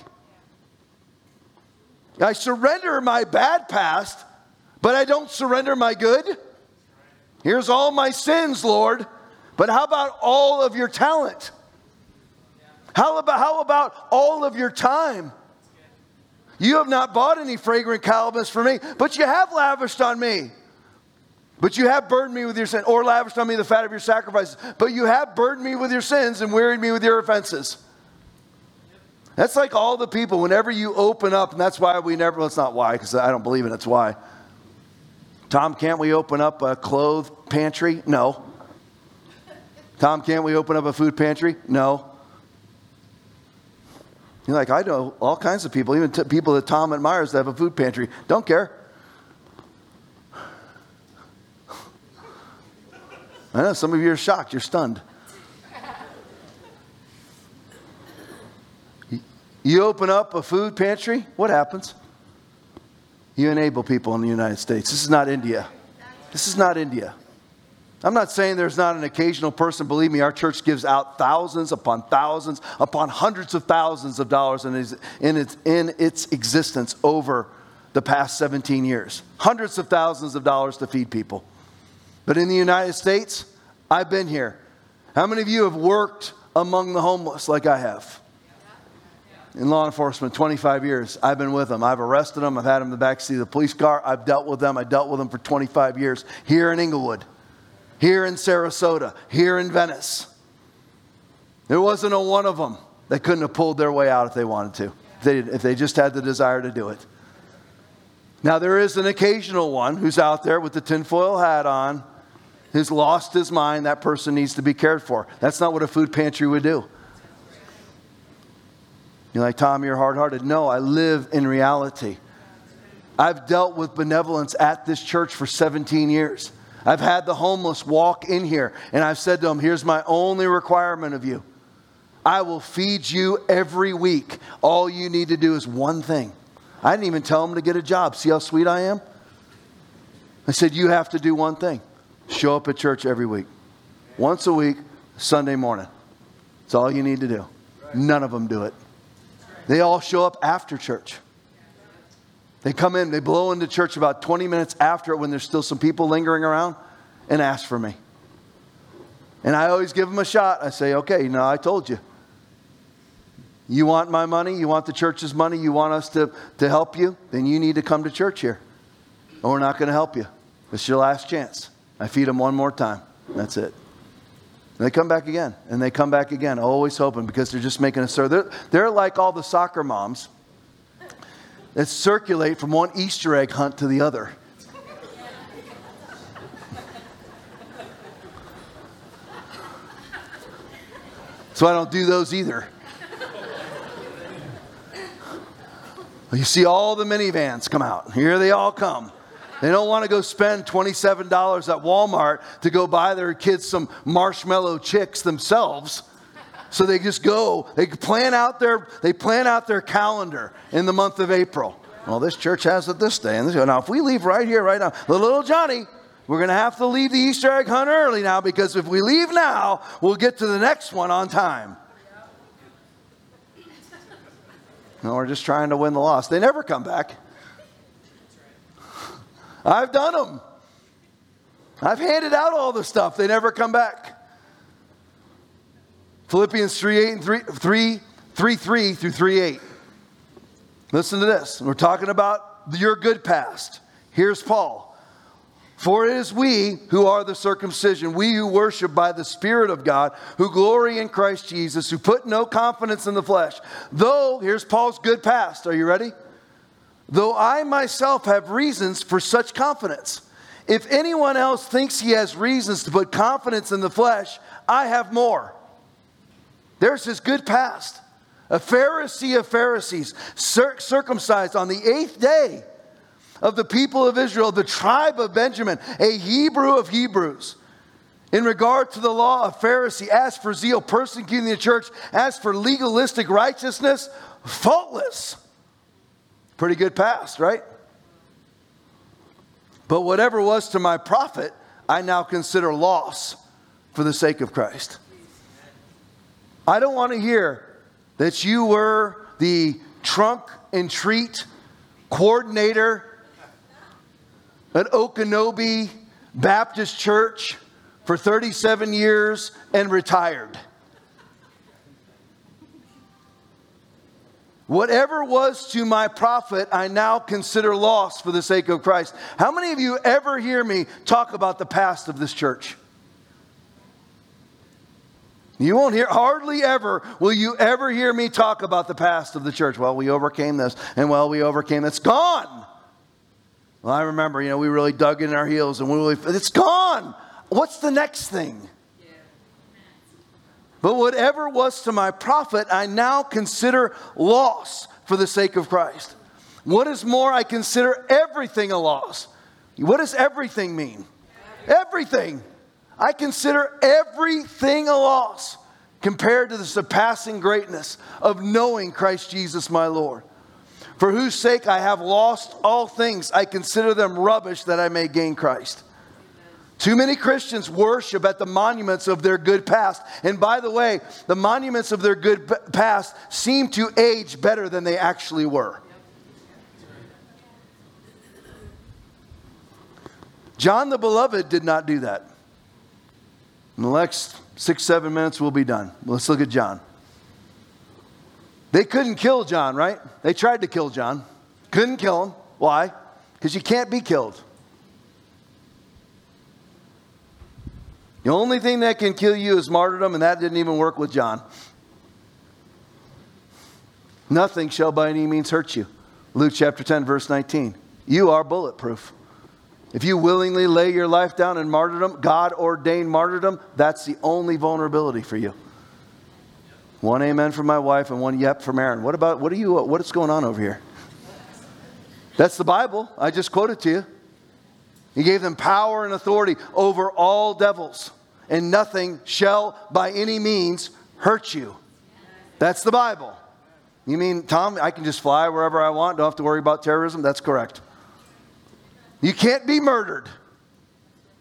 [SPEAKER 2] I surrender my bad past but I don't surrender my good. Here's all my sins, Lord. But how about all of your talent? How about, how about all of your time? You have not bought any fragrant calamus for me, but you have lavished on me. But you have burdened me with your sin, or lavished on me the fat of your sacrifices. But you have burdened me with your sins and wearied me with your offenses. That's like all the people, whenever you open up, and that's why we never, well, it's not why, because I don't believe in it's why. Tom, can't we open up a clothes pantry? No. Tom, can't we open up a food pantry? No. You're like, I know all kinds of people, even t- people that Tom admires that have a food pantry. Don't care. I know some of you are shocked, you're stunned. You open up a food pantry, what happens? You enable people in the United States. This is not India. This is not India. I'm not saying there's not an occasional person. Believe me, our church gives out thousands upon thousands upon hundreds of thousands of dollars in its, in its, in its existence over the past 17 years. Hundreds of thousands of dollars to feed people. But in the United States, I've been here. How many of you have worked among the homeless like I have? in law enforcement 25 years. I've been with them. I've arrested them. I've had them in the backseat of the police car. I've dealt with them. I dealt with them for 25 years here in Englewood, here in Sarasota, here in Venice. There wasn't a one of them that couldn't have pulled their way out if they wanted to, if they, if they just had the desire to do it. Now, there is an occasional one who's out there with the tinfoil hat on, who's lost his mind. That person needs to be cared for. That's not what a food pantry would do. You're like, Tom, you're hard hearted. No, I live in reality. I've dealt with benevolence at this church for 17 years. I've had the homeless walk in here, and I've said to them, Here's my only requirement of you I will feed you every week. All you need to do is one thing. I didn't even tell them to get a job. See how sweet I am? I said, You have to do one thing show up at church every week, once a week, Sunday morning. That's all you need to do. None of them do it. They all show up after church. They come in, they blow into church about 20 minutes after it when there's still some people lingering around and ask for me. And I always give them a shot. I say, okay, now I told you. You want my money? You want the church's money? You want us to, to help you? Then you need to come to church here. Or we're not going to help you. It's your last chance. I feed them one more time. That's it. And they come back again, and they come back again, always hoping because they're just making a story. They're, they're like all the soccer moms that circulate from one Easter egg hunt to the other. So I don't do those either. You see all the minivans come out. Here they all come. They don't want to go spend $27 at Walmart to go buy their kids some marshmallow chicks themselves. So they just go, they plan out their, they plan out their calendar in the month of April. Well, this church has it this day. And this, now, if we leave right here, right now, the little Johnny, we're going to have to leave the Easter egg hunt early now because if we leave now, we'll get to the next one on time. No, we're just trying to win the loss. They never come back. I've done them. I've handed out all the stuff. They never come back. Philippians 3 8 and 3 3, 3, 3 through 3 8. Listen to this. We're talking about your good past. Here's Paul. For it is we who are the circumcision, we who worship by the Spirit of God, who glory in Christ Jesus, who put no confidence in the flesh. Though, here's Paul's good past. Are you ready? Though I myself have reasons for such confidence. If anyone else thinks he has reasons to put confidence in the flesh, I have more. There's his good past. A Pharisee of Pharisees, circumcised on the eighth day of the people of Israel, the tribe of Benjamin, a Hebrew of Hebrews. In regard to the law, a Pharisee, as for zeal, persecuting the church, as for legalistic righteousness, faultless. Pretty good past, right? But whatever was to my profit, I now consider loss for the sake of Christ. I don't want to hear that you were the trunk and treat coordinator at Okeechobee Baptist Church for 37 years and retired. Whatever was to my profit, I now consider loss for the sake of Christ. How many of you ever hear me talk about the past of this church? You won't hear, hardly ever will you ever hear me talk about the past of the church. Well, we overcame this, and well, we overcame it's gone. Well, I remember, you know, we really dug in our heels and we really, it's gone. What's the next thing? But whatever was to my profit, I now consider loss for the sake of Christ. What is more, I consider everything a loss. What does everything mean? Everything. I consider everything a loss compared to the surpassing greatness of knowing Christ Jesus my Lord for whose sake I have lost all things. I consider them rubbish that I may gain Christ. Too many Christians worship at the monuments of their good past. And by the way, the monuments of their good past seem to age better than they actually were. John the Beloved did not do that. In the next six, seven minutes, we'll be done. Let's look at John. They couldn't kill John, right? They tried to kill John. Couldn't kill him. Why? Because you can't be killed. The only thing that can kill you is martyrdom, and that didn't even work with John. Nothing shall by any means hurt you. Luke chapter 10, verse 19. You are bulletproof. If you willingly lay your life down in martyrdom, God ordained martyrdom, that's the only vulnerability for you. One amen from my wife and one yep from Aaron. What about, what are you, what is going on over here? That's the Bible. I just quoted to you. He gave them power and authority over all devils, and nothing shall by any means hurt you. That's the Bible. You mean, Tom, I can just fly wherever I want, don't have to worry about terrorism? That's correct. You can't be murdered.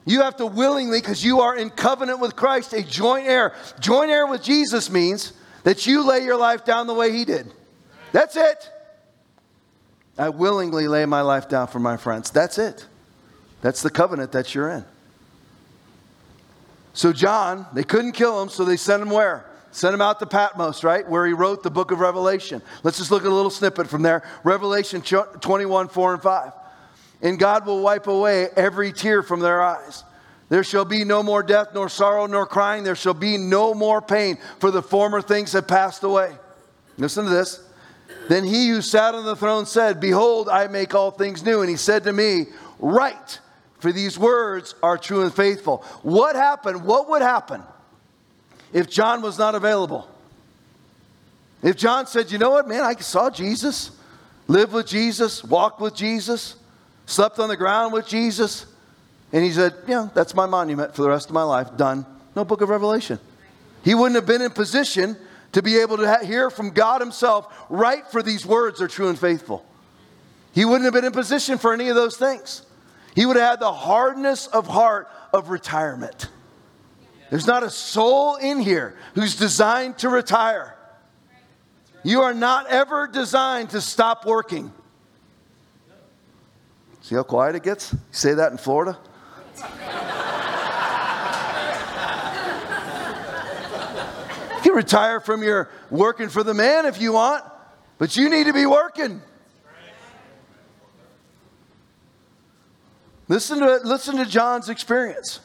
[SPEAKER 2] You have to willingly, because you are in covenant with Christ, a joint heir. Joint heir with Jesus means that you lay your life down the way he did. That's it. I willingly lay my life down for my friends. That's it. That's the covenant that you're in. So, John, they couldn't kill him, so they sent him where? Sent him out to Patmos, right? Where he wrote the book of Revelation. Let's just look at a little snippet from there. Revelation 21, 4 and 5. And God will wipe away every tear from their eyes. There shall be no more death, nor sorrow, nor crying. There shall be no more pain, for the former things have passed away. Listen to this. Then he who sat on the throne said, Behold, I make all things new. And he said to me, Write, for these words are true and faithful. What happened? What would happen if John was not available? If John said, You know what, man, I saw Jesus, lived with Jesus, walked with Jesus, slept on the ground with Jesus. And he said, Yeah, that's my monument for the rest of my life. Done. No book of Revelation. He wouldn't have been in position to be able to hear from God Himself, right? For these words are true and faithful. He wouldn't have been in position for any of those things. He would have had the hardness of heart of retirement. There's not a soul in here who's designed to retire. You are not ever designed to stop working. See how quiet it gets? You say that in Florida? you can retire from your working for the man if you want, but you need to be working. Listen to, listen to John's experience.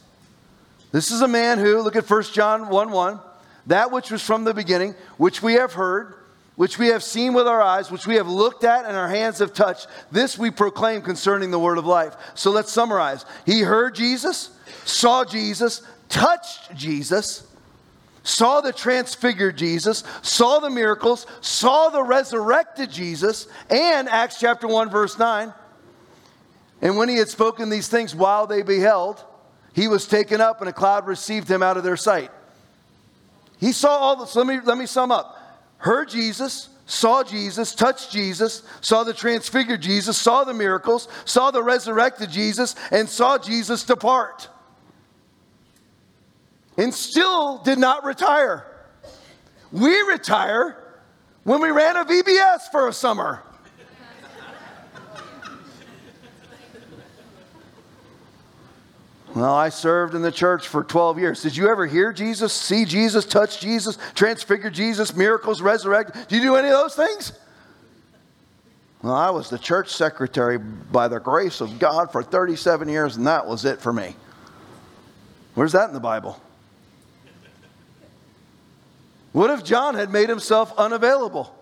[SPEAKER 2] This is a man who, look at 1 John 1 1, that which was from the beginning, which we have heard, which we have seen with our eyes, which we have looked at and our hands have touched, this we proclaim concerning the word of life. So let's summarize. He heard Jesus, saw Jesus, touched Jesus, saw the transfigured Jesus, saw the miracles, saw the resurrected Jesus, and Acts chapter 1, verse 9. And when he had spoken these things while they beheld, he was taken up and a cloud received him out of their sight. He saw all this. Let me, let me sum up. Heard Jesus, saw Jesus, touched Jesus, saw the transfigured Jesus, saw the miracles, saw the resurrected Jesus, and saw Jesus depart. And still did not retire. We retire when we ran a VBS for a summer. Well, I served in the church for 12 years. Did you ever hear Jesus, see Jesus, touch Jesus, transfigure Jesus, miracles, resurrect? Did you do any of those things? Well, I was the church secretary by the grace of God for 37 years, and that was it for me. Where's that in the Bible? What if John had made himself unavailable?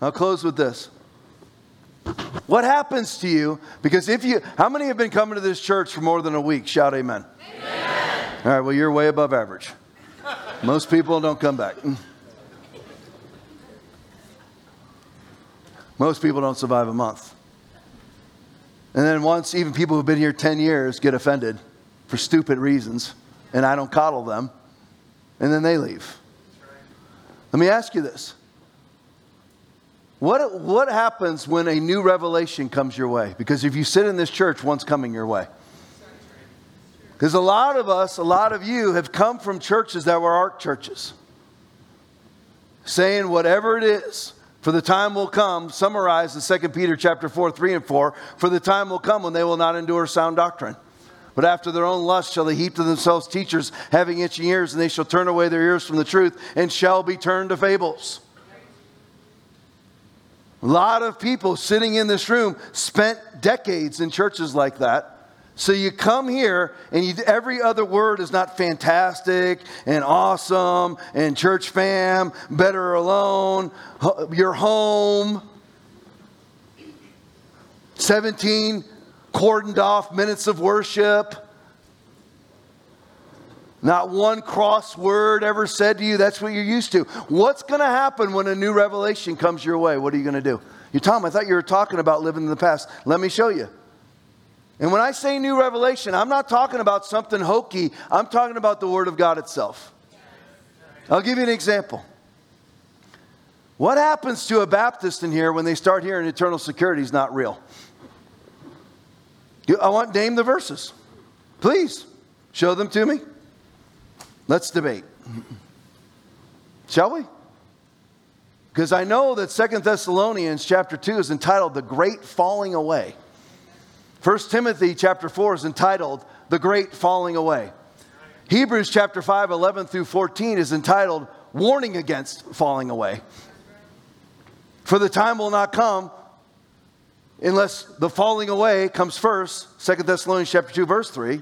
[SPEAKER 2] I'll close with this. What happens to you? Because if you, how many have been coming to this church for more than a week? Shout amen. amen. All right, well, you're way above average. Most people don't come back. Most people don't survive a month. And then once, even people who've been here 10 years get offended for stupid reasons, and I don't coddle them, and then they leave. Let me ask you this what, what happens when a new revelation comes your way? Because if you sit in this church, one's coming your way. Because a lot of us, a lot of you have come from churches that were art churches, saying whatever it is, for the time will come, summarized in 2 Peter chapter 4, 3 and 4, for the time will come when they will not endure sound doctrine. But after their own lust shall they heap to themselves teachers having itching ears, and they shall turn away their ears from the truth, and shall be turned to fables. A lot of people sitting in this room spent decades in churches like that. So you come here and you, every other word is not fantastic and awesome and church fam, better alone, your home. 17 cordoned off minutes of worship. Not one cross word ever said to you. That's what you're used to. What's going to happen when a new revelation comes your way? What are you going to do? You, Tom, I thought you were talking about living in the past. Let me show you. And when I say new revelation, I'm not talking about something hokey. I'm talking about the Word of God itself. I'll give you an example. What happens to a Baptist in here when they start hearing eternal security is not real? I want name the verses. Please show them to me. Let's debate. Shall we? Because I know that Second Thessalonians chapter 2 is entitled The Great Falling Away. First Timothy chapter 4 is entitled The Great Falling Away. Hebrews chapter 5, 11 through 14 is entitled Warning Against Falling Away. For the time will not come unless the falling away comes first. Second Thessalonians chapter 2, verse 3.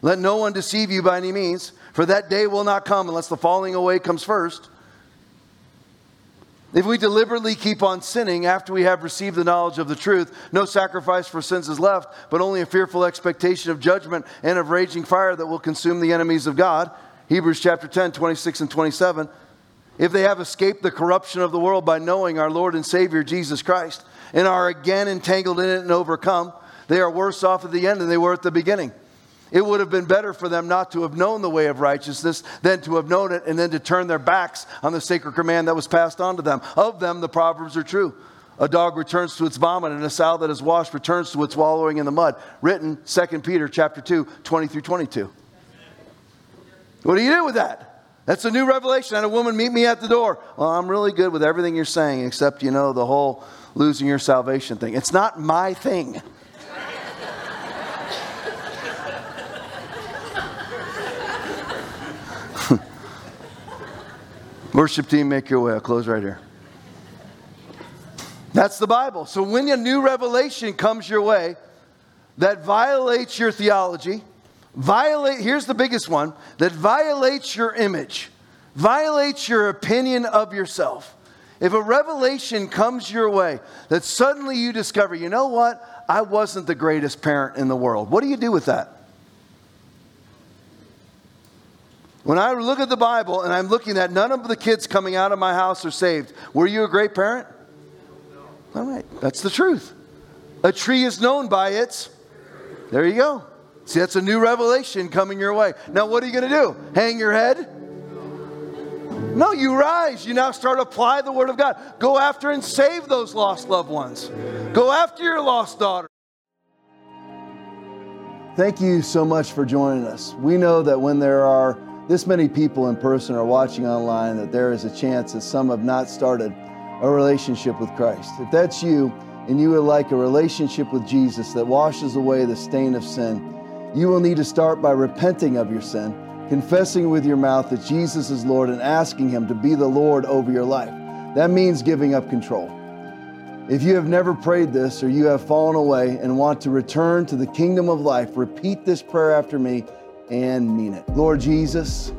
[SPEAKER 2] Let no one deceive you by any means, for that day will not come unless the falling away comes first. If we deliberately keep on sinning after we have received the knowledge of the truth, no sacrifice for sins is left, but only a fearful expectation of judgment and of raging fire that will consume the enemies of God. Hebrews chapter 10, 26 and 27. If they have escaped the corruption of the world by knowing our Lord and Savior Jesus Christ and are again entangled in it and overcome, they are worse off at the end than they were at the beginning. It would have been better for them not to have known the way of righteousness than to have known it and then to turn their backs on the sacred command that was passed on to them. Of them, the Proverbs are true. a dog returns to its vomit, and a sow that is washed returns to its wallowing in the mud. Written 2 Peter chapter 2, 20 through 22. What do you do with that? That's a new revelation. Had a woman meet me at the door. Well, I'm really good with everything you're saying, except, you know, the whole losing your salvation thing. It's not my thing. Worship team, make your way. I'll close right here. That's the Bible. So when a new revelation comes your way that violates your theology, violate here's the biggest one that violates your image, violates your opinion of yourself. If a revelation comes your way that suddenly you discover, you know what? I wasn't the greatest parent in the world. What do you do with that? When I look at the Bible and I'm looking at none of the kids coming out of my house are saved, were you a great parent? All right, that's the truth. A tree is known by its. There you go. See, that's a new revelation coming your way. Now, what are you going to do? Hang your head? No, you rise. You now start to apply the Word of God. Go after and save those lost loved ones. Go after your lost daughter. Thank you so much for joining us. We know that when there are this many people in person are watching online, that there is a chance that some have not started a relationship with Christ. If that's you and you would like a relationship with Jesus that washes away the stain of sin, you will need to start by repenting of your sin, confessing with your mouth that Jesus is Lord, and asking Him to be the Lord over your life. That means giving up control. If you have never prayed this or you have fallen away and want to return to the kingdom of life, repeat this prayer after me and mean it. Lord Jesus,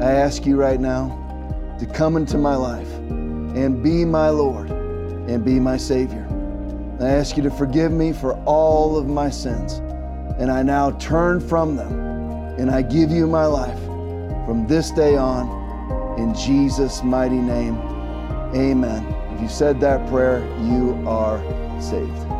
[SPEAKER 2] I ask you right now to come into my life and be my Lord and be my Savior. I ask you to forgive me for all of my sins, and I now turn from them and I give you my life from this day on. In Jesus' mighty name, amen. If you said that prayer, you are saved.